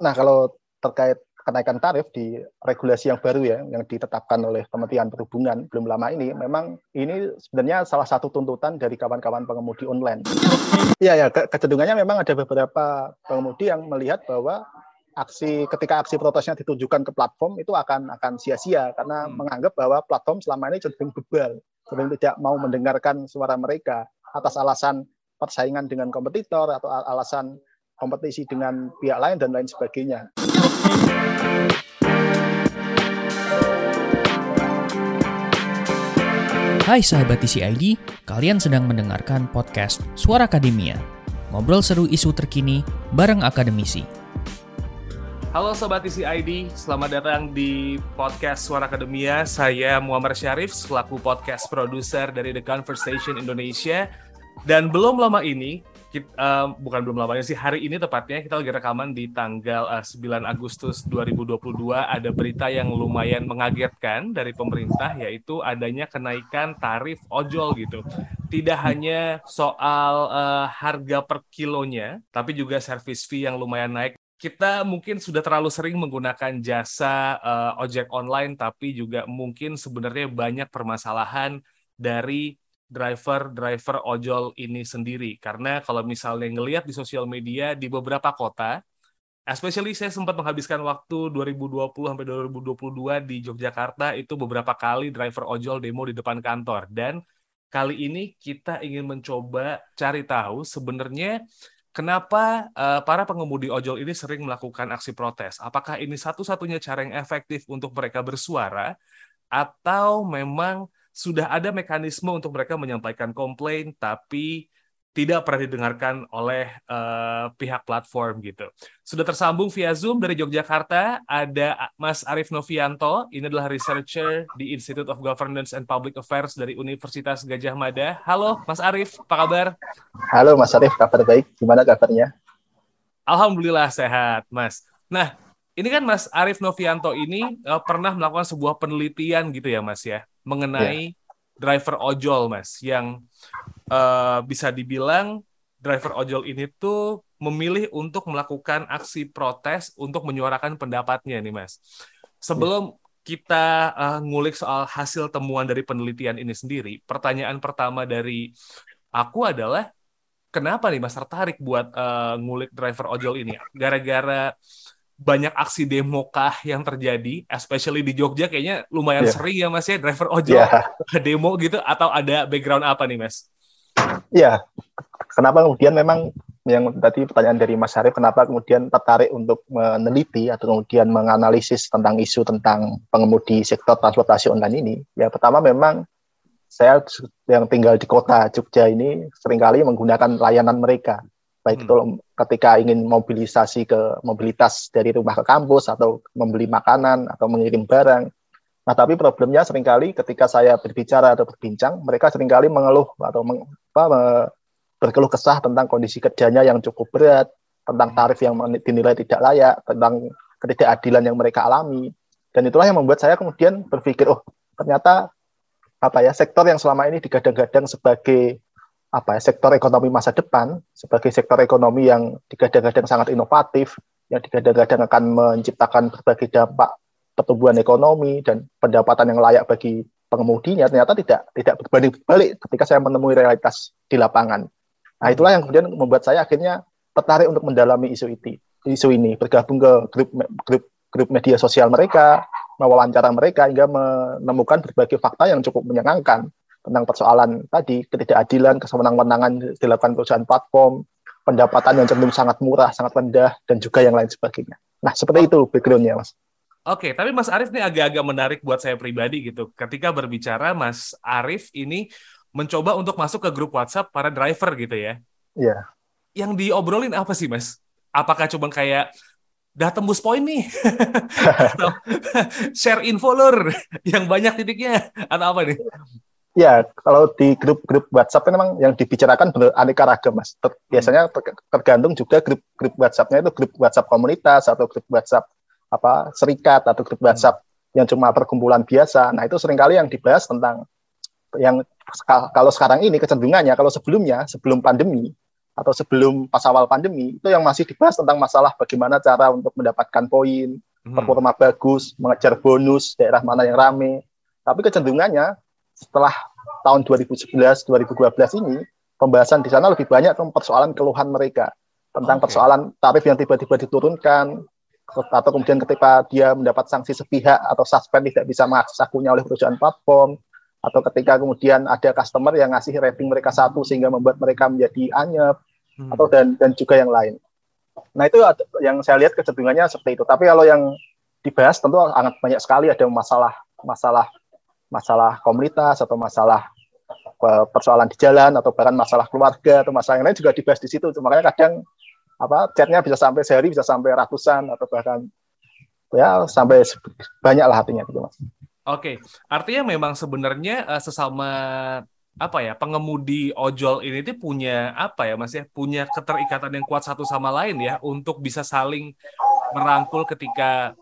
Nah, kalau terkait kenaikan tarif di regulasi yang baru ya, yang ditetapkan oleh Kementerian Perhubungan belum lama ini, memang ini sebenarnya salah satu tuntutan dari kawan-kawan pengemudi online. Iya, ya, ke kecenderungannya memang ada beberapa pengemudi yang melihat bahwa aksi ketika aksi protesnya ditujukan ke platform itu akan akan sia-sia karena hmm. menganggap bahwa platform selama ini cenderung bebal, cenderung tidak mau mendengarkan suara mereka atas alasan persaingan dengan kompetitor atau alasan kompetisi dengan pihak lain dan lain sebagainya. Hai sahabat TCID, kalian sedang mendengarkan podcast Suara Akademia. Ngobrol seru isu terkini bareng akademisi. Halo Sobat TCID, selamat datang di podcast Suara Akademia. Saya Muhammad Syarif, selaku podcast produser dari The Conversation Indonesia. Dan belum lama ini, kita, uh, bukan belum lamanya sih hari ini tepatnya kita lagi rekaman di tanggal uh, eh, 9 Agustus 2022 ada berita yang lumayan mengagetkan dari pemerintah yaitu adanya kenaikan tarif ojol gitu. Tidak hanya soal uh, harga per kilonya tapi juga service fee yang lumayan naik kita mungkin sudah terlalu sering menggunakan jasa uh, ojek online, tapi juga mungkin sebenarnya banyak permasalahan dari driver-driver ojol ini sendiri. Karena kalau misalnya ngelihat di sosial media di beberapa kota, especially saya sempat menghabiskan waktu 2020 sampai 2022 di Yogyakarta itu beberapa kali driver ojol demo di depan kantor dan kali ini kita ingin mencoba cari tahu sebenarnya kenapa uh, para pengemudi ojol ini sering melakukan aksi protes. Apakah ini satu-satunya cara yang efektif untuk mereka bersuara atau memang sudah ada mekanisme untuk mereka menyampaikan komplain tapi tidak pernah didengarkan oleh uh, pihak platform gitu. Sudah tersambung via Zoom dari Yogyakarta ada Mas Arief Novianto, ini adalah researcher di Institute of Governance and Public Affairs dari Universitas Gajah Mada. Halo Mas Arief, apa kabar? Halo Mas Arief, kabar baik. Gimana kabarnya? Alhamdulillah sehat, Mas. Nah, ini kan Mas Arief Novianto ini uh, pernah melakukan sebuah penelitian gitu ya Mas ya mengenai yeah. driver ojol, Mas, yang uh, bisa dibilang driver ojol ini tuh memilih untuk melakukan aksi protes untuk menyuarakan pendapatnya nih, Mas. Sebelum yeah. kita uh, ngulik soal hasil temuan dari penelitian ini sendiri, pertanyaan pertama dari aku adalah kenapa nih Mas tertarik buat uh, ngulik driver ojol ini? Gara-gara banyak aksi demo kah yang terjadi, especially di Jogja kayaknya lumayan yeah. sering ya Mas ya driver ojol yeah. demo gitu atau ada background apa nih Mas? Iya, kenapa kemudian memang yang tadi pertanyaan dari Mas Harif, kenapa kemudian tertarik untuk meneliti atau kemudian menganalisis tentang isu tentang pengemudi sektor transportasi online ini? Ya pertama memang saya yang tinggal di kota Jogja ini sering kali menggunakan layanan mereka baik hmm. itu ketika ingin mobilisasi ke mobilitas dari rumah ke kampus atau membeli makanan atau mengirim barang. Nah, tapi problemnya sering kali ketika saya berbicara atau berbincang, mereka sering kali mengeluh atau meng, apa, me, berkeluh kesah tentang kondisi kerjanya yang cukup berat, tentang hmm. tarif yang dinilai tidak layak, tentang ketidakadilan yang mereka alami. Dan itulah yang membuat saya kemudian berpikir, oh ternyata apa ya sektor yang selama ini digadang-gadang sebagai apa ya, sektor ekonomi masa depan sebagai sektor ekonomi yang digadang-gadang sangat inovatif, yang digadang-gadang akan menciptakan berbagai dampak pertumbuhan ekonomi dan pendapatan yang layak bagi pengemudinya ternyata tidak tidak berbanding balik ketika saya menemui realitas di lapangan. Nah itulah yang kemudian membuat saya akhirnya tertarik untuk mendalami isu itu, isu ini, bergabung ke grup grup grup media sosial mereka, mewawancara mereka hingga menemukan berbagai fakta yang cukup menyenangkan tentang persoalan tadi ketidakadilan, kesewenang-wenangan dilakukan perusahaan platform, pendapatan yang cenderung sangat murah, sangat rendah, dan juga yang lain sebagainya. Nah, seperti itu backgroundnya, Mas. Oke, tapi Mas Arief ini agak-agak menarik buat saya pribadi gitu. Ketika berbicara, Mas Arief ini mencoba untuk masuk ke grup WhatsApp para driver gitu ya. Iya. Yang diobrolin apa sih, Mas? Apakah cuma kayak udah tembus poin nih atau share info lur yang banyak titiknya atau apa nih? Ya, kalau di grup-grup WhatsApp memang yang dibicarakan benar aneka ragam, Mas. Ter hmm. biasanya tergantung juga grup-grup WhatsApp-nya itu grup WhatsApp komunitas atau grup WhatsApp apa serikat atau grup hmm. WhatsApp yang cuma perkumpulan biasa. Nah, itu sering kali yang dibahas tentang yang kalau sekarang ini kecenderungannya kalau sebelumnya sebelum pandemi atau sebelum pas awal pandemi itu yang masih dibahas tentang masalah bagaimana cara untuk mendapatkan poin, hmm. performa bagus, mengejar bonus, daerah mana yang rame. Tapi kecenderungannya setelah tahun 2011, 2012 ini pembahasan di sana lebih banyak tentang persoalan keluhan mereka tentang okay. persoalan tarif yang tiba-tiba diturunkan atau kemudian ketika dia mendapat sanksi sepihak atau suspend tidak bisa mengakses akunnya oleh perusahaan platform atau ketika kemudian ada customer yang ngasih rating mereka satu sehingga membuat mereka menjadi anyep hmm. atau dan dan juga yang lain. Nah itu yang saya lihat kecenderungannya seperti itu. Tapi kalau yang dibahas tentu sangat banyak sekali ada masalah masalah masalah komunitas atau masalah eh, persoalan di jalan atau bahkan masalah keluarga atau masalah yang lain juga dibahas di situ. Makanya kadang apa chatnya bisa sampai sehari bisa sampai ratusan atau bahkan ya sampai banyak lah artinya gitu mas. Oke, artinya memang sebenarnya uh, sesama apa ya pengemudi ojol ini tuh punya apa ya mas ya punya keterikatan yang kuat satu sama lain ya untuk bisa saling merangkul ketika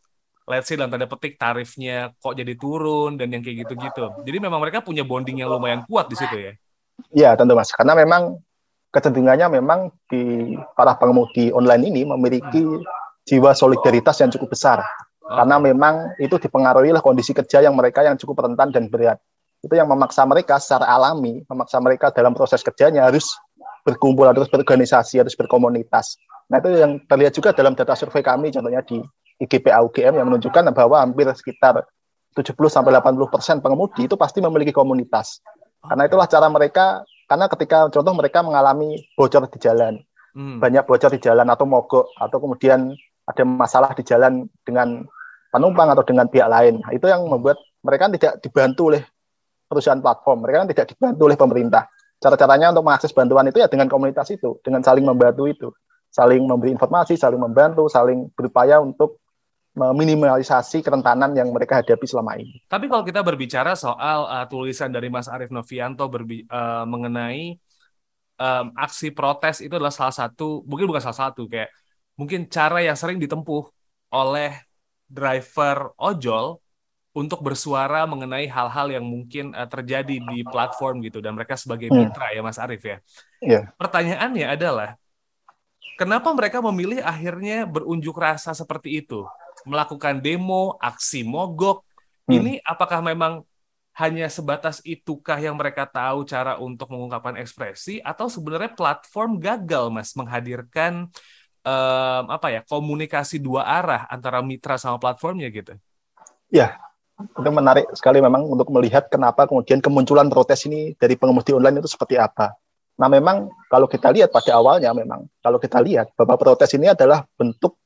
let's say dalam tanda petik tarifnya kok jadi turun dan yang kayak gitu-gitu. Jadi memang mereka punya bonding yang lumayan kuat di situ ya. Iya tentu mas, karena memang kecenderungannya memang di para pengemudi online ini memiliki jiwa solidaritas yang cukup besar. Karena memang itu dipengaruhi oleh kondisi kerja yang mereka yang cukup rentan dan berat. Itu yang memaksa mereka secara alami memaksa mereka dalam proses kerjanya harus berkumpul harus berorganisasi harus berkomunitas. Nah itu yang terlihat juga dalam data survei kami contohnya di IGPA UGM yang menunjukkan bahwa hampir sekitar 70 sampai 80 persen pengemudi itu pasti memiliki komunitas karena itulah cara mereka karena ketika contoh mereka mengalami bocor di jalan, hmm. banyak bocor di jalan atau mogok atau kemudian ada masalah di jalan dengan penumpang atau dengan pihak lain. Nah, itu yang membuat mereka tidak dibantu oleh perusahaan platform. Mereka kan tidak dibantu oleh pemerintah. Cara-caranya untuk mengakses bantuan itu ya dengan komunitas itu, dengan saling membantu itu, saling memberi informasi, saling membantu, saling berupaya untuk meminimalisasi kerentanan yang mereka hadapi selama ini. Tapi kalau kita berbicara soal uh, tulisan dari Mas Arief Novianto berbi uh, mengenai um, aksi protes itu adalah salah satu, mungkin bukan salah satu, kayak mungkin cara yang sering ditempuh oleh driver ojol untuk bersuara mengenai hal-hal yang mungkin uh, terjadi di platform gitu dan mereka sebagai hmm. mitra hmm. ya Mas Arief ya. Yeah. Pertanyaannya adalah kenapa mereka memilih akhirnya berunjuk rasa seperti itu? Melakukan demo, aksi mogok. Hmm. Ini apakah memang hanya sebatas itukah yang mereka tahu cara untuk mengungkapkan ekspresi atau sebenarnya platform gagal Mas menghadirkan um, apa ya komunikasi dua arah antara mitra sama platformnya gitu? Ya, itu menarik sekali memang untuk melihat kenapa kemudian kemunculan protes ini dari pengemudi online itu seperti apa. Nah, memang kalau kita lihat pada awalnya memang kalau kita lihat bahwa protes ini adalah bentuk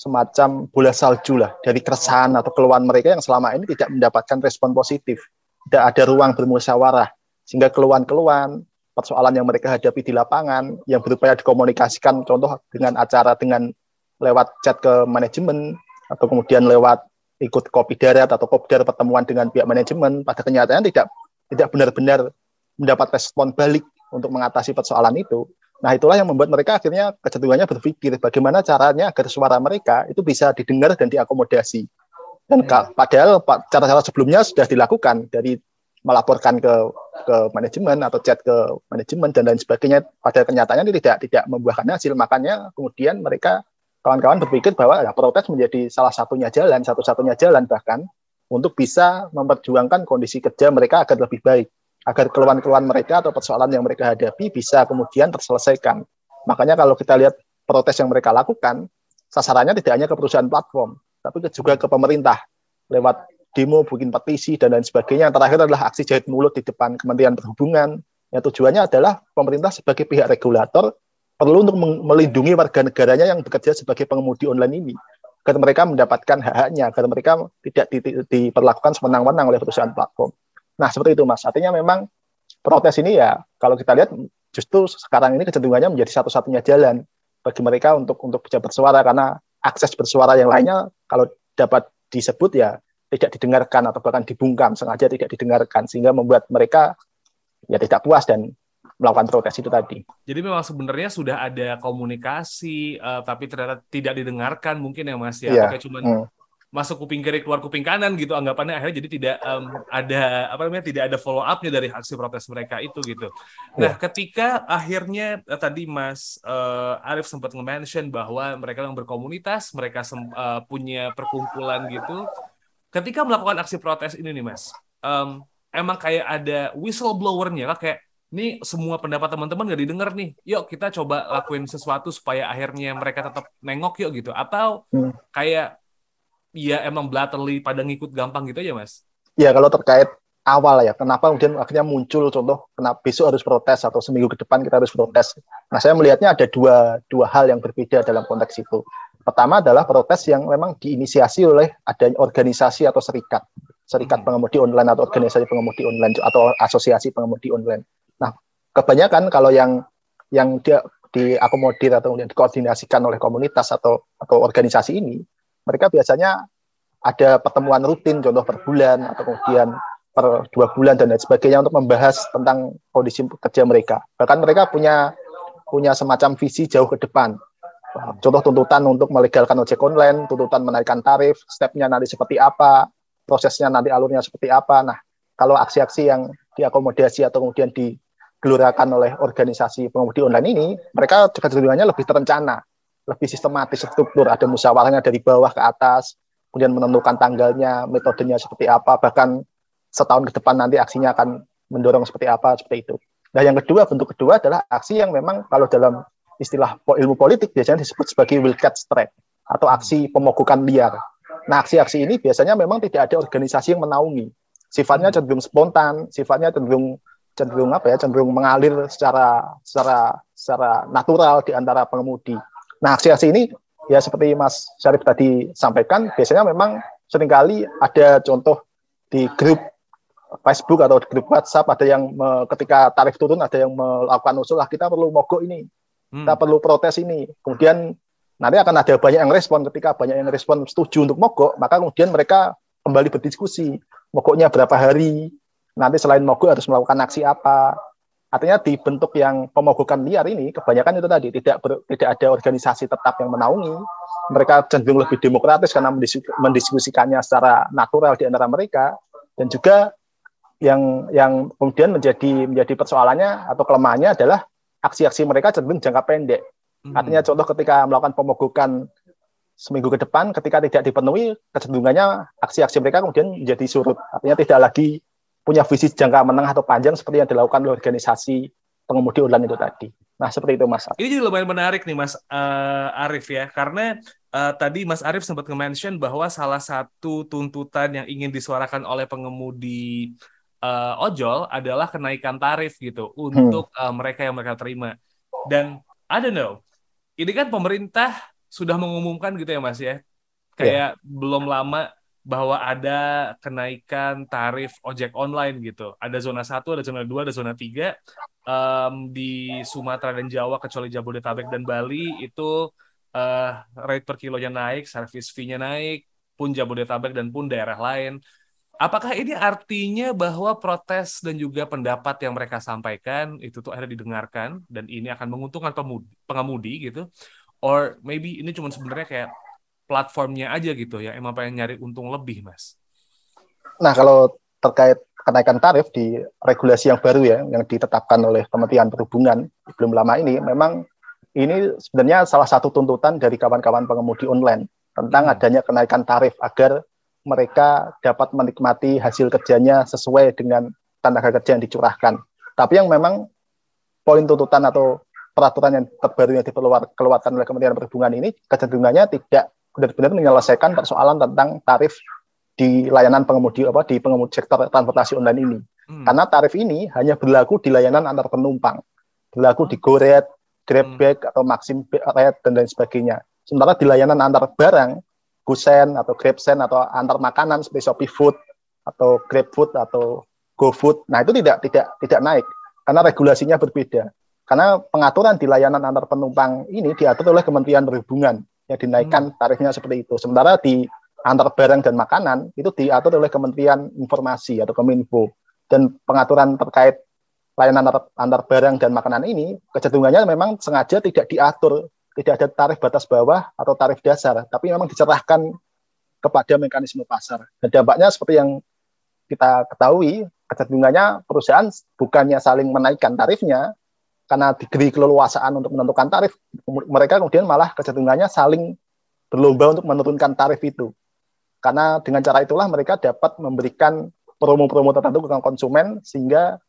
semacam bola salju lah dari keresahan atau keluhan mereka yang selama ini tidak mendapatkan respon positif. Tidak ada ruang bermusyawarah sehingga keluhan-keluhan persoalan yang mereka hadapi di lapangan yang berupaya dikomunikasikan contoh dengan acara dengan lewat chat ke manajemen atau kemudian lewat ikut kopi darat atau kopdar pertemuan dengan pihak manajemen pada kenyataannya tidak tidak benar-benar mendapat respon balik untuk mengatasi persoalan itu Nah, itulah yang membuat mereka akhirnya kecenderungannya berpikir bagaimana caranya agar suara mereka itu bisa didengar dan diakomodasi. Dan ya. padahal cara-cara sebelumnya sudah dilakukan dari melaporkan ke ke manajemen atau chat ke manajemen dan lain sebagainya. Pada kenyataannya ini tidak tidak membuahkan hasil. Makanya kemudian mereka kawan-kawan berpikir bahwa ya, protes menjadi salah satunya jalan, satu-satunya jalan bahkan untuk bisa memperjuangkan kondisi kerja mereka agar lebih baik agar keluhan-keluhan mereka atau persoalan yang mereka hadapi bisa kemudian terselesaikan. Makanya kalau kita lihat protes yang mereka lakukan, sasarannya tidak hanya ke perusahaan platform, tapi juga ke pemerintah lewat demo, bikin petisi dan lain sebagainya. Yang terakhir adalah aksi jahit mulut di depan Kementerian Perhubungan. Yang tujuannya adalah pemerintah sebagai pihak regulator perlu untuk melindungi warga negaranya yang bekerja sebagai pengemudi online ini agar mereka mendapatkan hak-haknya, agar mereka tidak di, di, diperlakukan semenang-menang oleh perusahaan platform. Nah, seperti itu Mas. Artinya memang protes ini ya kalau kita lihat justru sekarang ini kecenderungannya menjadi satu-satunya jalan bagi mereka untuk untuk bisa bersuara karena akses bersuara yang lainnya kalau dapat disebut ya tidak didengarkan atau bahkan dibungkam sengaja tidak didengarkan sehingga membuat mereka ya tidak puas dan melakukan protes itu tadi. Jadi memang sebenarnya sudah ada komunikasi uh, tapi ternyata tidak didengarkan mungkin ya Mas ya. Yeah. Apakah cuma hmm masuk kuping kiri keluar kuping kanan gitu anggapannya akhirnya jadi tidak um, ada apa namanya tidak ada follow upnya dari aksi protes mereka itu gitu. Nah, ya. ketika akhirnya uh, tadi Mas uh, Arif sempat nge-mention bahwa mereka yang berkomunitas, mereka uh, punya perkumpulan gitu. Ketika melakukan aksi protes ini nih Mas, um, emang kayak ada whistleblowernya kan kayak ini semua pendapat teman-teman gak didengar nih. Yuk kita coba lakuin sesuatu supaya akhirnya mereka tetap nengok yuk gitu. Atau hmm. kayak ya emang blatantly pada ngikut gampang gitu aja mas? Ya kalau terkait awal ya, kenapa kemudian akhirnya muncul contoh kenapa besok harus protes atau seminggu ke depan kita harus protes. Nah saya melihatnya ada dua dua hal yang berbeda dalam konteks itu. Pertama adalah protes yang memang diinisiasi oleh ada organisasi atau serikat, serikat hmm. pengemudi online atau organisasi pengemudi online atau asosiasi pengemudi online. Nah kebanyakan kalau yang yang dia diakomodir atau kemudian dikoordinasikan oleh komunitas atau atau organisasi ini mereka biasanya ada pertemuan rutin, contoh per bulan atau kemudian per dua bulan dan lain sebagainya untuk membahas tentang kondisi kerja mereka. Bahkan mereka punya punya semacam visi jauh ke depan. Contoh tuntutan untuk melegalkan ojek online, tuntutan menaikkan tarif, stepnya nanti seperti apa, prosesnya nanti alurnya seperti apa. Nah, kalau aksi-aksi yang diakomodasi atau kemudian digelurakan oleh organisasi pengemudi online ini, mereka kecenderungannya lebih terencana lebih sistematis struktur. Ada musyawarahnya dari bawah ke atas kemudian menentukan tanggalnya metodenya seperti apa bahkan setahun ke depan nanti aksinya akan mendorong seperti apa seperti itu. Nah yang kedua bentuk kedua adalah aksi yang memang kalau dalam istilah ilmu politik biasanya disebut sebagai wildcat strike atau aksi pemogokan liar. Nah aksi-aksi ini biasanya memang tidak ada organisasi yang menaungi. Sifatnya cenderung spontan sifatnya cenderung cenderung apa ya cenderung mengalir secara secara secara natural di antara pengemudi Nah, aksi-aksi ini ya seperti Mas Syarif tadi sampaikan, biasanya memang sering kali ada contoh di grup Facebook atau di grup WhatsApp ada yang me, ketika tarif turun ada yang melakukan usul lah kita perlu mogok ini, hmm. kita perlu protes ini. Kemudian nanti akan ada banyak yang respon ketika banyak yang respon setuju untuk mogok, maka kemudian mereka kembali berdiskusi mogoknya berapa hari, nanti selain mogok harus melakukan aksi apa, Artinya di bentuk yang pemogokan liar ini kebanyakan itu tadi tidak ber, tidak ada organisasi tetap yang menaungi. Mereka cenderung lebih demokratis karena mendiskusikannya secara natural di antara mereka dan juga yang yang kemudian menjadi menjadi persoalannya atau kelemahannya adalah aksi-aksi mereka cenderung jangka pendek. Hmm. Artinya contoh ketika melakukan pemogokan seminggu ke depan ketika tidak dipenuhi kecenderungannya aksi-aksi mereka kemudian menjadi surut. Artinya tidak lagi punya visi jangka menengah atau panjang seperti yang dilakukan oleh organisasi pengemudi online itu tadi. Nah, seperti itu Mas. Ini jadi lumayan menarik nih Mas uh, Arif ya, karena uh, tadi Mas Arif sempat nge-mention bahwa salah satu tuntutan yang ingin disuarakan oleh pengemudi uh, ojol adalah kenaikan tarif gitu untuk hmm. uh, mereka yang mereka terima. Dan I don't know, ini kan pemerintah sudah mengumumkan gitu ya Mas ya, kayak yeah. belum lama bahwa ada kenaikan tarif ojek online gitu. Ada zona 1, ada zona 2, ada zona 3. Um, di Sumatera dan Jawa kecuali Jabodetabek dan Bali itu uh, rate per kilonya naik, service fee-nya naik, pun Jabodetabek dan pun daerah lain. Apakah ini artinya bahwa protes dan juga pendapat yang mereka sampaikan itu tuh akhirnya didengarkan dan ini akan menguntungkan pengemudi gitu? Or maybe ini cuma sebenarnya kayak platformnya aja gitu ya emang pengen nyari untung lebih mas nah kalau terkait kenaikan tarif di regulasi yang baru ya yang ditetapkan oleh Kementerian Perhubungan belum lama ini memang ini sebenarnya salah satu tuntutan dari kawan-kawan pengemudi online tentang hmm. adanya kenaikan tarif agar mereka dapat menikmati hasil kerjanya sesuai dengan tenaga kerja yang dicurahkan. Tapi yang memang poin tuntutan atau peraturan yang terbaru yang dikeluarkan oleh Kementerian Perhubungan ini kecenderungannya tidak benar-benar menyelesaikan persoalan tentang tarif di layanan pengemudi apa di pengemudi sektor transportasi online ini. Hmm. Karena tarif ini hanya berlaku di layanan antar penumpang, berlaku di GoRed, GrabBag hmm. atau Maxim Red dan lain sebagainya. Sementara di layanan antar barang, GoSend atau GrabSend atau antar makanan seperti Shopee Food atau GrabFood atau GoFood, nah itu tidak tidak tidak naik karena regulasinya berbeda. Karena pengaturan di layanan antar penumpang ini diatur oleh Kementerian Perhubungan yang dinaikkan hmm. tarifnya seperti itu. Sementara di antar barang dan makanan itu diatur oleh Kementerian Informasi atau Kominfo dan pengaturan terkait layanan antar, antar barang dan makanan ini kecenderungannya memang sengaja tidak diatur, tidak ada tarif batas bawah atau tarif dasar, tapi memang dicerahkan kepada mekanisme pasar. Dan dampaknya seperti yang kita ketahui, kecenderungannya perusahaan bukannya saling menaikkan tarifnya, karena diberi keleluasaan untuk menentukan tarif, mereka kemudian malah kecenderungannya saling berlomba untuk menurunkan tarif itu. Karena dengan cara itulah mereka dapat memberikan promo-promo tertentu ke konsumen sehingga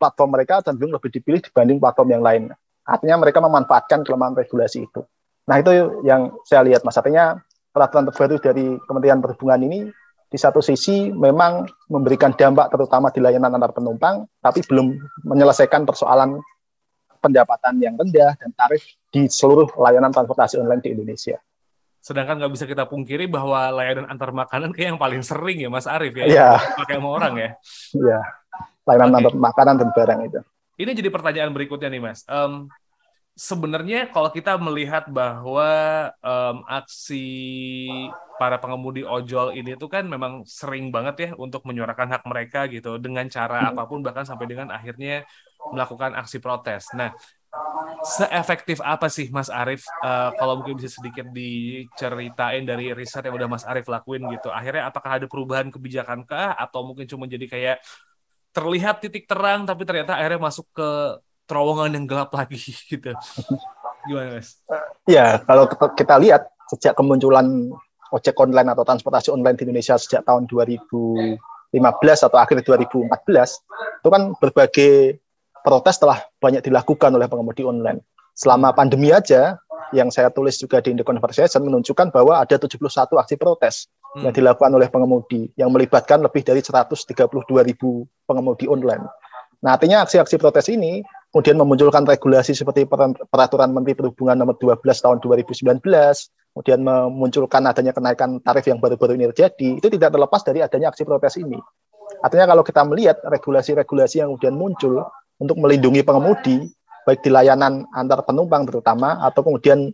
platform mereka cenderung lebih dipilih dibanding platform yang lain. Artinya mereka memanfaatkan kelemahan regulasi itu. Nah itu yang saya lihat mas. Artinya peraturan terbaru dari Kementerian Perhubungan ini di satu sisi memang memberikan dampak terutama di layanan antar penumpang, tapi belum menyelesaikan persoalan pendapatan yang rendah dan tarif di seluruh layanan transportasi online di Indonesia. Sedangkan nggak bisa kita pungkiri bahwa layanan antar makanan kayak yang paling sering ya Mas Arief ya, yeah. pakai sama orang ya. Iya, layanan okay. antar makanan dan barang itu. Ini jadi pertanyaan berikutnya nih Mas. Um, sebenarnya kalau kita melihat bahwa um, aksi para pengemudi ojol ini tuh kan memang sering banget ya untuk menyuarakan hak mereka gitu dengan cara hmm. apa pun bahkan sampai dengan akhirnya melakukan aksi protes. Nah, seefektif apa sih Mas Arief uh, kalau mungkin bisa sedikit diceritain dari riset yang udah Mas Arief lakuin gitu akhirnya apakah ada perubahan kebijakan kah atau mungkin cuma jadi kayak terlihat titik terang tapi ternyata akhirnya masuk ke terowongan yang gelap lagi gitu gimana Mas? Ya kalau kita lihat sejak kemunculan ojek online atau transportasi online di Indonesia sejak tahun 2015 atau akhir 2014 itu kan berbagai protes telah banyak dilakukan oleh pengemudi online. Selama pandemi aja, yang saya tulis juga di The Conversation menunjukkan bahwa ada 71 aksi protes hmm. yang dilakukan oleh pengemudi yang melibatkan lebih dari 132 ribu pengemudi online. Nah, artinya aksi-aksi protes ini kemudian memunculkan regulasi seperti peraturan Menteri Perhubungan nomor 12 tahun 2019, kemudian memunculkan adanya kenaikan tarif yang baru-baru ini terjadi, itu tidak terlepas dari adanya aksi protes ini. Artinya kalau kita melihat regulasi-regulasi yang kemudian muncul, untuk melindungi pengemudi baik di layanan antar penumpang terutama atau kemudian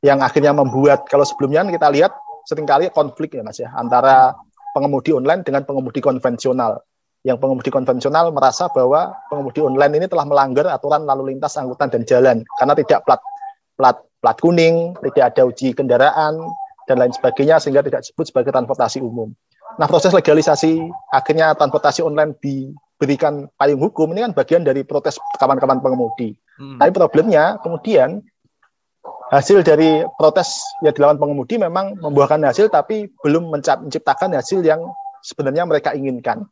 yang akhirnya membuat kalau sebelumnya kita lihat sering kali konflik ya Mas ya antara pengemudi online dengan pengemudi konvensional. Yang pengemudi konvensional merasa bahwa pengemudi online ini telah melanggar aturan lalu lintas angkutan dan jalan karena tidak plat plat plat kuning, tidak ada uji kendaraan dan lain sebagainya sehingga tidak disebut sebagai transportasi umum. Nah, proses legalisasi akhirnya transportasi online di berikan payung hukum ini kan bagian dari protes kawan-kawan pengemudi. Hmm. Tapi problemnya kemudian hasil dari protes yang dilakukan pengemudi memang membuahkan hasil tapi belum menciptakan hasil yang sebenarnya mereka inginkan.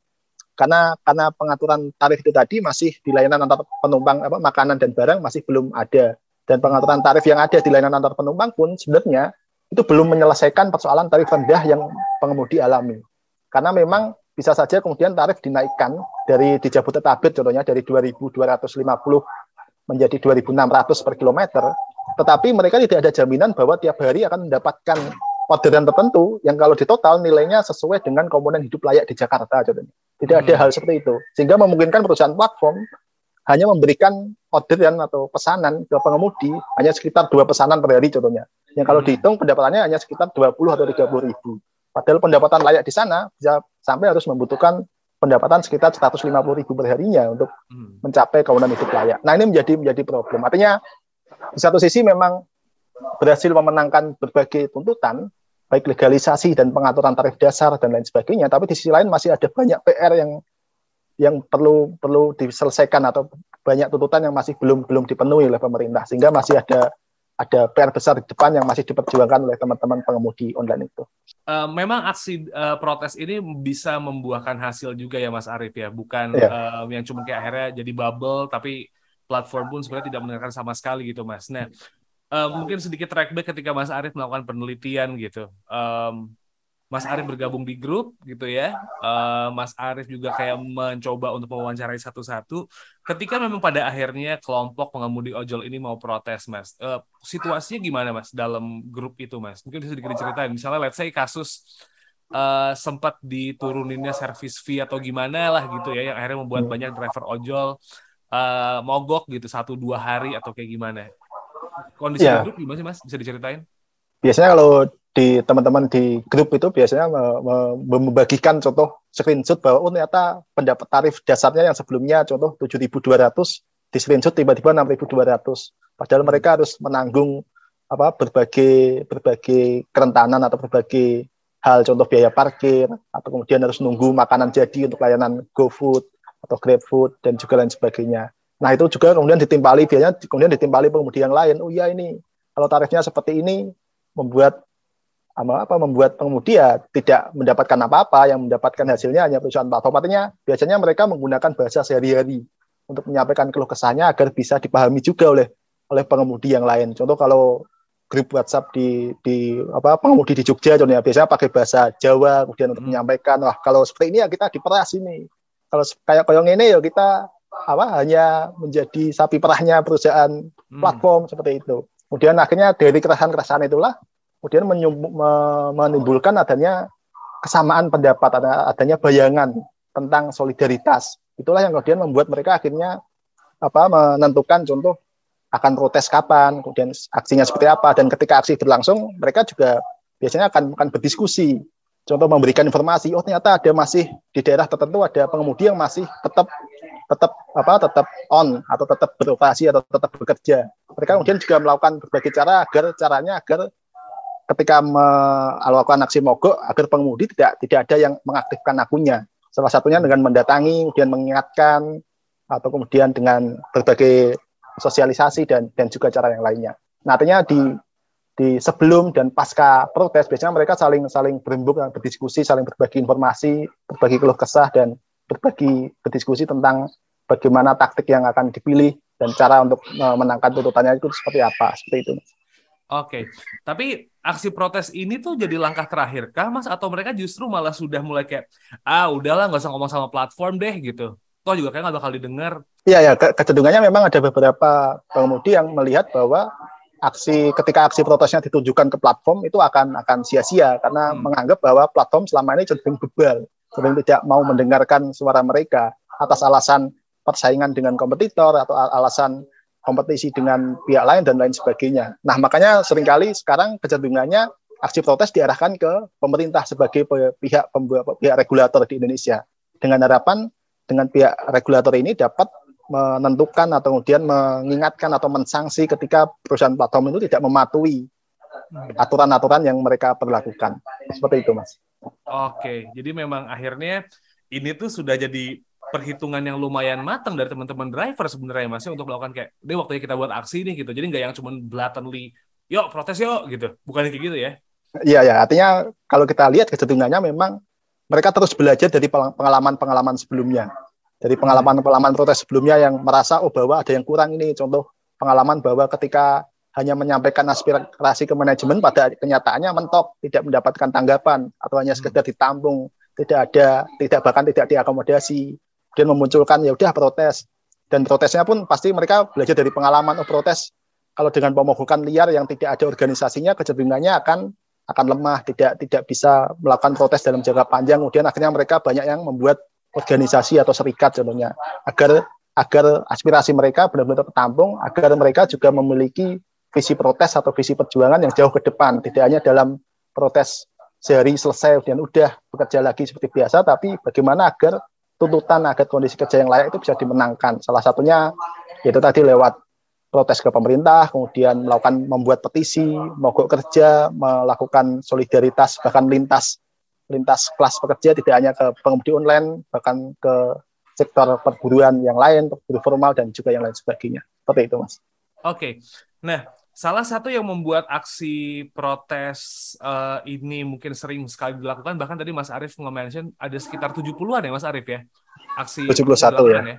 Karena karena pengaturan tarif itu tadi masih di layanan antar penumpang apa makanan dan barang masih belum ada dan pengaturan tarif yang ada di layanan antar penumpang pun sebenarnya itu belum menyelesaikan persoalan tarif rendah yang pengemudi alami. Karena memang bisa saja kemudian tarif dinaikkan dari di Jabodetabek contohnya dari 2.250 menjadi 2.600 per kilometer, tetapi mereka tidak ada jaminan bahwa tiap hari akan mendapatkan orderan tertentu yang kalau ditotal nilainya sesuai dengan komponen hidup layak di Jakarta contohnya. Tidak ada hmm. hal seperti itu. Sehingga memungkinkan perusahaan platform hanya memberikan orderan atau pesanan ke pengemudi hanya sekitar dua pesanan per hari contohnya. Yang kalau hmm. dihitung pendapatannya hanya sekitar 20 atau 30 ribu. Padahal pendapatan layak di sana bisa sampai harus membutuhkan pendapatan sekitar 150 ribu per harinya untuk hmm. mencapai kawanan hidup layak. Nah ini menjadi menjadi problem. Artinya di satu sisi memang berhasil memenangkan berbagai tuntutan, baik legalisasi dan pengaturan tarif dasar dan lain sebagainya, tapi di sisi lain masih ada banyak PR yang yang perlu perlu diselesaikan atau banyak tuntutan yang masih belum belum dipenuhi oleh pemerintah sehingga masih ada ada PR besar di depan yang masih diperjuangkan oleh teman-teman pengemudi online itu. Uh, memang aksi uh, protes ini bisa membuahkan hasil juga ya Mas Arief ya, bukan yeah. Uh, yang cuma kayak akhirnya jadi bubble tapi platform pun sebenarnya tidak mendengarkan sama sekali gitu Mas. Nah, uh, mungkin sedikit trackback ketika Mas Arief melakukan penelitian gitu. Um, Mas Arief bergabung di grup gitu ya. Uh, Mas Arief juga kayak mencoba untuk mewawancarai satu-satu. Ketika memang pada akhirnya kelompok pengemudi ojol ini mau protes, Mas. Uh, situasinya gimana, Mas, dalam grup itu, Mas? Mungkin bisa sedikit diceritain. Misalnya, let's say kasus uh, sempat dituruninnya service fee atau gimana lah gitu ya, yang akhirnya membuat hmm. banyak driver ojol uh, mogok gitu satu dua hari atau kayak gimana. Kondisi yeah. grup gimana sih, Mas? Bisa diceritain? Biasanya kalau di teman-teman di grup itu biasanya membagikan contoh screenshot bahwa oh ternyata pendapat tarif dasarnya yang sebelumnya contoh 7.200 di screenshot tiba-tiba 6.200 padahal mereka harus menanggung apa berbagai berbagai kerentanan atau berbagai hal contoh biaya parkir atau kemudian harus nunggu makanan jadi untuk layanan GoFood atau GrabFood dan juga lain sebagainya. Nah itu juga kemudian ditimpali biayanya kemudian ditimpali pengemudi yang lain. Oh iya ini kalau tarifnya seperti ini membuat apa membuat pengemudi ya tidak mendapatkan apa-apa yang mendapatkan hasilnya hanya perusahaan platform artinya biasanya mereka menggunakan bahasa sehari-hari untuk menyampaikan keluh kesahnya agar bisa dipahami juga oleh oleh pengemudi yang lain. Contoh kalau grup WhatsApp di di apa pengemudi di Jogja contohnya biasanya pakai bahasa Jawa kemudian untuk hmm. menyampaikan wah kalau seperti ini ya kita diperas ini kalau kayak koyong ini ya kita apa hanya menjadi sapi perahnya perusahaan hmm. platform seperti itu kemudian akhirnya dari keresahan-keresahan itulah kemudian menimbulkan adanya kesamaan pendapat adanya bayangan tentang solidaritas itulah yang kemudian membuat mereka akhirnya apa menentukan contoh akan protes kapan, kemudian aksinya seperti apa, dan ketika aksi berlangsung, mereka juga biasanya akan akan berdiskusi. Contoh memberikan informasi, oh ternyata ada masih di daerah tertentu ada pengemudi yang masih tetap tetap apa tetap on atau tetap beroperasi atau tetap bekerja. Mereka kemudian juga melakukan berbagai cara agar caranya agar ketika melakukan aksi mogok agar pengemudi tidak tidak ada yang mengaktifkan akunnya. Salah satunya dengan mendatangi, kemudian mengingatkan atau kemudian dengan berbagai sosialisasi dan dan juga cara yang lainnya. Nah, artinya di di sebelum dan pasca protes biasanya mereka saling saling berembuk dan berdiskusi, saling berbagi informasi, berbagi keluh kesah dan berbagi berdiskusi tentang bagaimana taktik yang akan dipilih dan cara untuk memenangkan tuntutannya itu seperti apa, seperti itu. Oke, tapi aksi protes ini tuh jadi langkah terakhir kah, Mas? Atau mereka justru malah sudah mulai kayak, ah udahlah nggak usah ngomong sama platform deh gitu toh juga kayak nggak bakal didengar. Iya ya, kecenderungannya memang ada beberapa pengemudi yang melihat bahwa aksi ketika aksi protesnya ditujukan ke platform itu akan akan sia-sia karena hmm. menganggap bahwa platform selama ini cenderung bebal, cenderung tidak mau mendengarkan suara mereka atas alasan persaingan dengan kompetitor atau alasan kompetisi dengan pihak lain dan lain sebagainya. Nah, makanya sering kali sekarang kecenderungannya aksi protes diarahkan ke pemerintah sebagai pihak pihak regulator di Indonesia dengan harapan dengan pihak regulator ini dapat menentukan atau kemudian mengingatkan atau mensanksi ketika perusahaan platform itu tidak mematuhi aturan-aturan yang mereka perlakukan. Seperti itu, Mas. Oke, jadi memang akhirnya ini tuh sudah jadi perhitungan yang lumayan matang dari teman-teman driver sebenarnya Mas ya, untuk melakukan kayak, deh waktunya kita buat aksi nih gitu. Jadi nggak yang cuma blatantly, yuk protes yuk gitu. Bukan kayak gitu ya. Iya, ya. Artinya kalau kita lihat kecenderungannya memang mereka terus belajar dari pengalaman-pengalaman sebelumnya. Dari pengalaman-pengalaman protes sebelumnya yang merasa oh bahwa ada yang kurang ini. Contoh pengalaman bahwa ketika hanya menyampaikan aspirasi ke manajemen pada kenyataannya mentok, tidak mendapatkan tanggapan atau hanya sekedar ditampung, tidak ada, tidak bahkan tidak diakomodasi. dan memunculkan ya udah protes. Dan protesnya pun pasti mereka belajar dari pengalaman oh protes kalau dengan pemogokan liar yang tidak ada organisasinya kecenderungannya akan akan lemah, tidak tidak bisa melakukan protes dalam jangka panjang. Kemudian akhirnya mereka banyak yang membuat organisasi atau serikat contohnya agar agar aspirasi mereka benar-benar tertampung, agar mereka juga memiliki visi protes atau visi perjuangan yang jauh ke depan, tidak hanya dalam protes sehari selesai dan udah bekerja lagi seperti biasa, tapi bagaimana agar tuntutan agar kondisi kerja yang layak itu bisa dimenangkan. Salah satunya yaitu tadi lewat protes ke pemerintah, kemudian melakukan membuat petisi, mogok kerja, melakukan solidaritas bahkan lintas lintas kelas pekerja tidak hanya ke pengemudi online, bahkan ke sektor perburuan yang lain, perburu formal dan juga yang lain sebagainya. Seperti itu, Mas. Oke. Nah, salah satu yang membuat aksi protes uh, ini mungkin sering sekali dilakukan, bahkan tadi Mas Arief nge-mention ada sekitar 70-an ya Mas Arief ya? Aksi 71 ya. ya.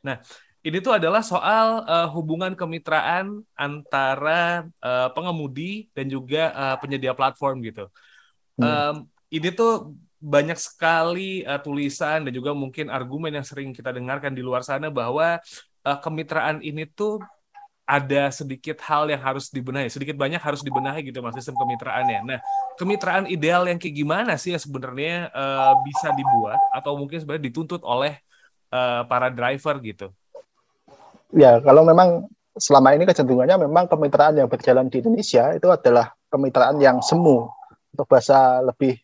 Nah, ini tuh adalah soal uh, hubungan kemitraan antara uh, pengemudi dan juga uh, penyedia platform gitu. Hmm. Um, ini tuh banyak sekali uh, tulisan dan juga mungkin argumen yang sering kita dengarkan di luar sana bahwa uh, kemitraan ini tuh ada sedikit hal yang harus dibenahi, sedikit banyak harus dibenahi gitu mas sistem kemitraannya. Nah, kemitraan ideal yang kayak gimana sih yang sebenarnya uh, bisa dibuat atau mungkin sebenarnya dituntut oleh uh, para driver gitu? ya kalau memang selama ini kecenderungannya memang kemitraan yang berjalan di Indonesia itu adalah kemitraan yang semu untuk bahasa lebih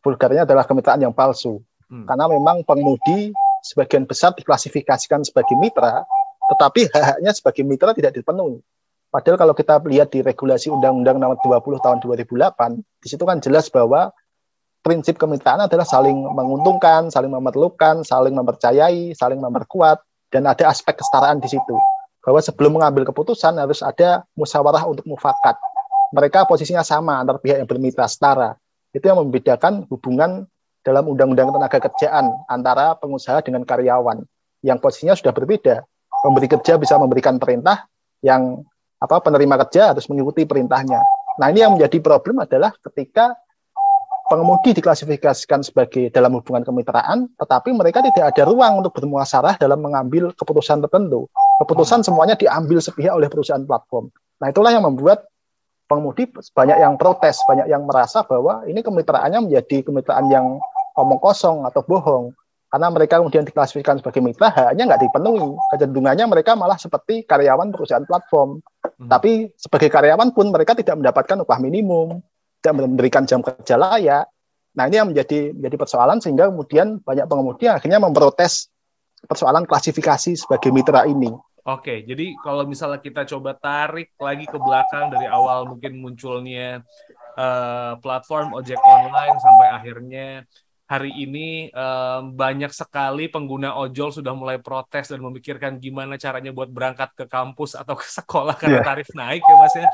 vulgarnya adalah kemitraan yang palsu hmm. karena memang pengemudi sebagian besar diklasifikasikan sebagai mitra tetapi hak-haknya sebagai mitra tidak dipenuhi Padahal kalau kita lihat di regulasi Undang-Undang Nomor 20 Tahun 2008, di situ kan jelas bahwa prinsip kemitraan adalah saling menguntungkan, saling memerlukan, saling mempercayai, saling memperkuat, dan ada aspek kesetaraan di situ. Bahwa sebelum mengambil keputusan harus ada musyawarah untuk mufakat. Mereka posisinya sama antar pihak yang bermitra setara. Itu yang membedakan hubungan dalam undang-undang tenaga kerjaan antara pengusaha dengan karyawan yang posisinya sudah berbeda. Pemberi kerja bisa memberikan perintah yang apa penerima kerja harus mengikuti perintahnya. Nah, ini yang menjadi problem adalah ketika pengemudi diklasifikasikan sebagai dalam hubungan kemitraan, tetapi mereka tidak ada ruang untuk bermuasarah dalam mengambil keputusan tertentu. Keputusan semuanya diambil sepihak oleh perusahaan platform. Nah, itulah yang membuat pengemudi banyak yang protes, banyak yang merasa bahwa ini kemitraannya menjadi kemitraan yang omong kosong atau bohong karena mereka kemudian diklasifikasikan sebagai mitra hanya nggak dipenuhi. Kecenderungannya mereka malah seperti karyawan perusahaan platform. Hmm. tapi sebagai karyawan pun mereka tidak mendapatkan upah minimum tidak memberikan jam kerja layak. Nah ini yang menjadi menjadi persoalan sehingga kemudian banyak pengemudi akhirnya memprotes persoalan klasifikasi sebagai mitra ini. Oke, jadi kalau misalnya kita coba tarik lagi ke belakang dari awal mungkin munculnya uh, platform ojek online sampai akhirnya hari ini um, banyak sekali pengguna ojol sudah mulai protes dan memikirkan gimana caranya buat berangkat ke kampus atau ke sekolah karena yeah. tarif naik ya mas ya.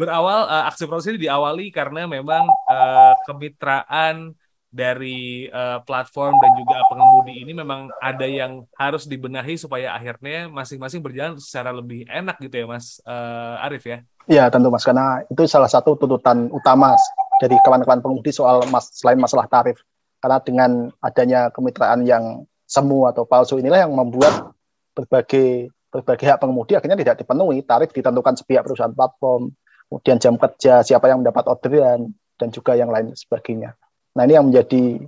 Berawal uh, aksi protes ini diawali karena memang uh, kemitraan dari uh, platform dan juga pengemudi ini memang ada yang harus dibenahi supaya akhirnya masing-masing berjalan secara lebih enak gitu ya Mas uh, Arif ya. Iya tentu Mas karena itu salah satu tuntutan utama dari kawan-kawan pengemudi soal mas, selain masalah tarif karena dengan adanya kemitraan yang semu atau palsu inilah yang membuat berbagai berbagai hak pengemudi akhirnya tidak dipenuhi. Tarif ditentukan sepihak perusahaan platform, kemudian jam kerja, siapa yang mendapat orderan, dan juga yang lain sebagainya. Nah ini yang menjadi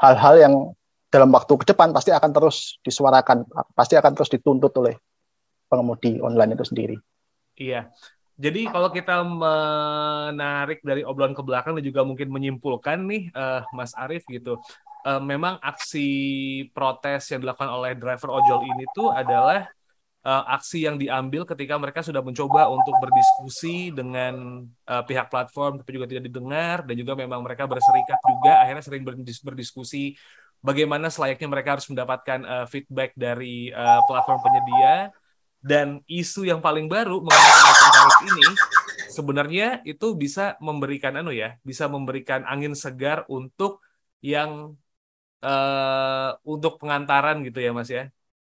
hal-hal yang dalam waktu ke depan pasti akan terus disuarakan, pasti akan terus dituntut oleh pengemudi online itu sendiri. Iya, jadi kalau kita menarik dari obrolan ke belakang dan juga mungkin menyimpulkan nih uh, Mas Arief gitu, uh, memang aksi protes yang dilakukan oleh driver ojol ini tuh adalah uh, aksi yang diambil ketika mereka sudah mencoba untuk berdiskusi dengan uh, pihak platform tapi juga tidak didengar dan juga memang mereka berserikat juga akhirnya sering berdiskusi bagaimana selayaknya mereka harus mendapatkan uh, feedback dari uh, platform penyedia dan isu yang paling baru mengenai kenaikan tarif ini sebenarnya itu bisa memberikan anu ya, bisa memberikan angin segar untuk yang uh, untuk pengantaran gitu ya Mas ya.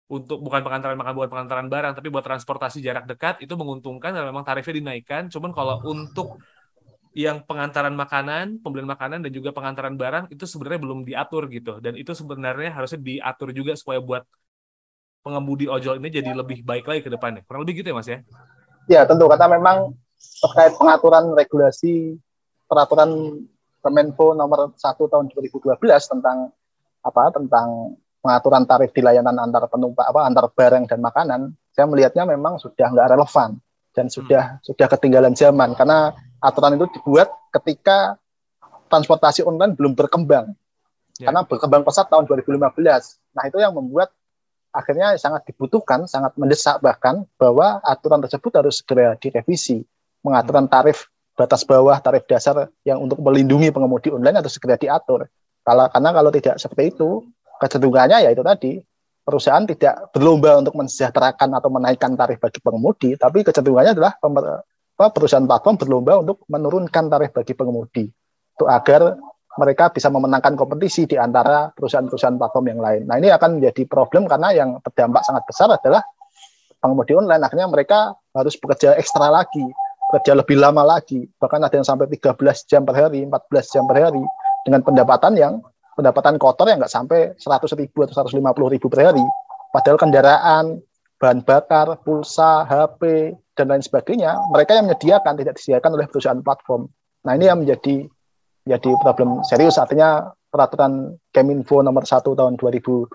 Untuk bukan pengantaran makan bukan pengantaran barang tapi buat transportasi jarak dekat itu menguntungkan dan memang tarifnya dinaikkan. Cuman kalau untuk yang pengantaran makanan, pembelian makanan dan juga pengantaran barang itu sebenarnya belum diatur gitu dan itu sebenarnya harusnya diatur juga supaya buat pengemudi ojol ini jadi lebih baik lagi ke depannya. Kurang lebih gitu ya Mas ya? Ya tentu karena memang terkait pengaturan regulasi peraturan Kemenko nomor 1 tahun 2012 tentang apa tentang pengaturan tarif di layanan antar penumpang apa antar barang dan makanan saya melihatnya memang sudah nggak relevan dan sudah hmm. sudah ketinggalan zaman karena aturan itu dibuat ketika transportasi online belum berkembang ya. karena berkembang pesat tahun 2015 nah itu yang membuat akhirnya sangat dibutuhkan, sangat mendesak bahkan bahwa aturan tersebut harus segera direvisi. Pengaturan tarif batas bawah, tarif dasar yang untuk melindungi pengemudi online harus segera diatur. Kalau karena kalau tidak seperti itu, kecenderungannya ya itu tadi perusahaan tidak berlomba untuk mensejahterakan atau menaikkan tarif bagi pengemudi, tapi kecenderungannya adalah perusahaan platform berlomba untuk menurunkan tarif bagi pengemudi itu agar mereka bisa memenangkan kompetisi di antara perusahaan-perusahaan platform yang lain. Nah ini akan menjadi problem karena yang terdampak sangat besar adalah pengemudi online. Akhirnya mereka harus bekerja ekstra lagi, bekerja lebih lama lagi. Bahkan ada yang sampai 13 jam per hari, 14 jam per hari dengan pendapatan yang pendapatan kotor yang nggak sampai 100 ribu atau 150 ribu per hari. Padahal kendaraan, bahan bakar, pulsa, HP, dan lain sebagainya, mereka yang menyediakan, tidak disediakan oleh perusahaan platform. Nah ini yang menjadi jadi problem serius artinya peraturan Keminfo nomor 1 tahun 2012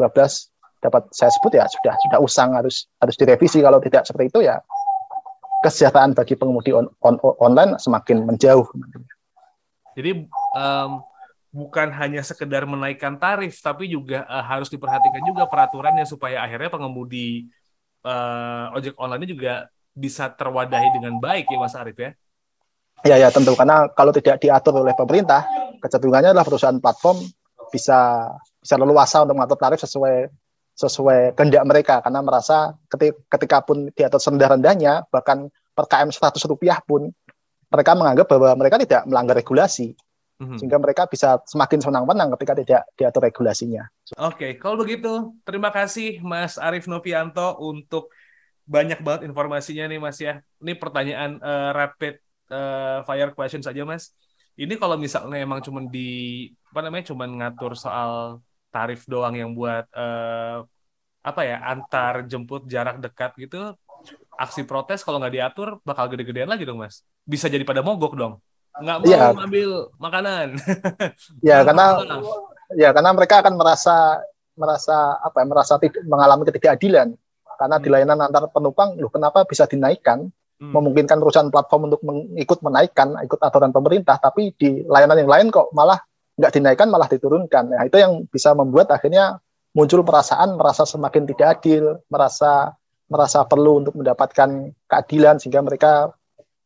dapat saya sebut ya sudah sudah usang harus harus direvisi kalau tidak seperti itu ya kesejahteraan bagi pengemudi on, on, online semakin menjauh. Jadi um, bukan hanya sekedar menaikkan tarif tapi juga uh, harus diperhatikan juga peraturannya supaya akhirnya pengemudi uh, ojek online juga bisa terwadahi dengan baik ya Mas Arif ya. Ya ya tentu karena kalau tidak diatur oleh pemerintah kecenderungannya adalah perusahaan platform bisa bisa leluasa untuk mengatur tarif sesuai sesuai kehendak mereka karena merasa ketika, ketika pun di atas rendah-rendahnya bahkan per KM 100 rupiah pun mereka menganggap bahwa mereka tidak melanggar regulasi hmm sehingga mereka bisa semakin senang-senang ketika tidak diatur regulasinya. Oke, okay, kalau begitu terima kasih Mas Arief Novianto untuk banyak banget informasinya nih Mas ya. Ini pertanyaan uh, rapid uh, fire question saja Mas. Ini kalau misalnya emang cuma di apa namanya cuma ngatur soal tarif doang yang buat uh, apa ya antar jemput jarak dekat gitu aksi protes kalau nggak diatur bakal gede-gedean lagi dong mas bisa jadi pada mogok dong nggak mau ya. ngambil makanan. ya karena ya karena mereka akan merasa merasa apa ya merasa tidak mengalami ketidakadilan karena hmm. di layanan antar penumpang loh kenapa bisa dinaikkan hmm. memungkinkan perusahaan platform untuk ikut menaikkan ikut aturan pemerintah tapi di layanan yang lain kok malah nggak dinaikkan malah diturunkan. Nah itu yang bisa membuat akhirnya muncul perasaan merasa semakin tidak adil merasa merasa perlu untuk mendapatkan keadilan sehingga mereka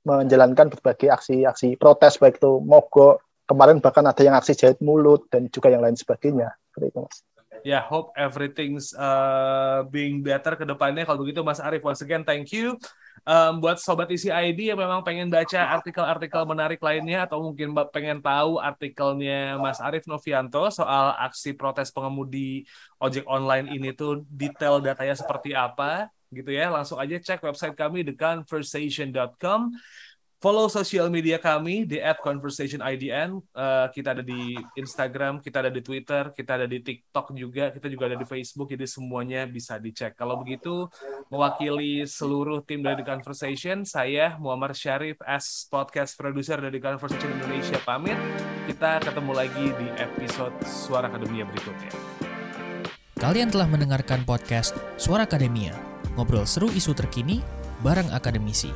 menjalankan berbagai aksi-aksi protes baik itu mogok kemarin bahkan ada yang aksi jahit mulut dan juga yang lain sebagainya. Seperti itu mas. Ya yeah, hope everything's uh, being better ke depannya. Kalau begitu Mas Arief once again thank you um, buat sobat isi ID yang memang pengen baca artikel-artikel menarik lainnya atau mungkin pengen tahu artikelnya Mas Arief Novianto soal aksi protes pengemudi ojek online ini tuh detail datanya seperti apa gitu ya. Langsung aja cek website kami theconversation.com. Follow sosial media kami di @conversationidn. Uh, kita ada di Instagram, kita ada di Twitter, kita ada di TikTok juga, kita juga ada di Facebook. Jadi semuanya bisa dicek. Kalau begitu, mewakili seluruh tim dari The Conversation, saya Muhammad Syarif as podcast producer dari The Conversation Indonesia pamit. Kita ketemu lagi di episode Suara Akademia berikutnya. Kalian telah mendengarkan podcast Suara Akademia ngobrol seru isu terkini bareng akademisi.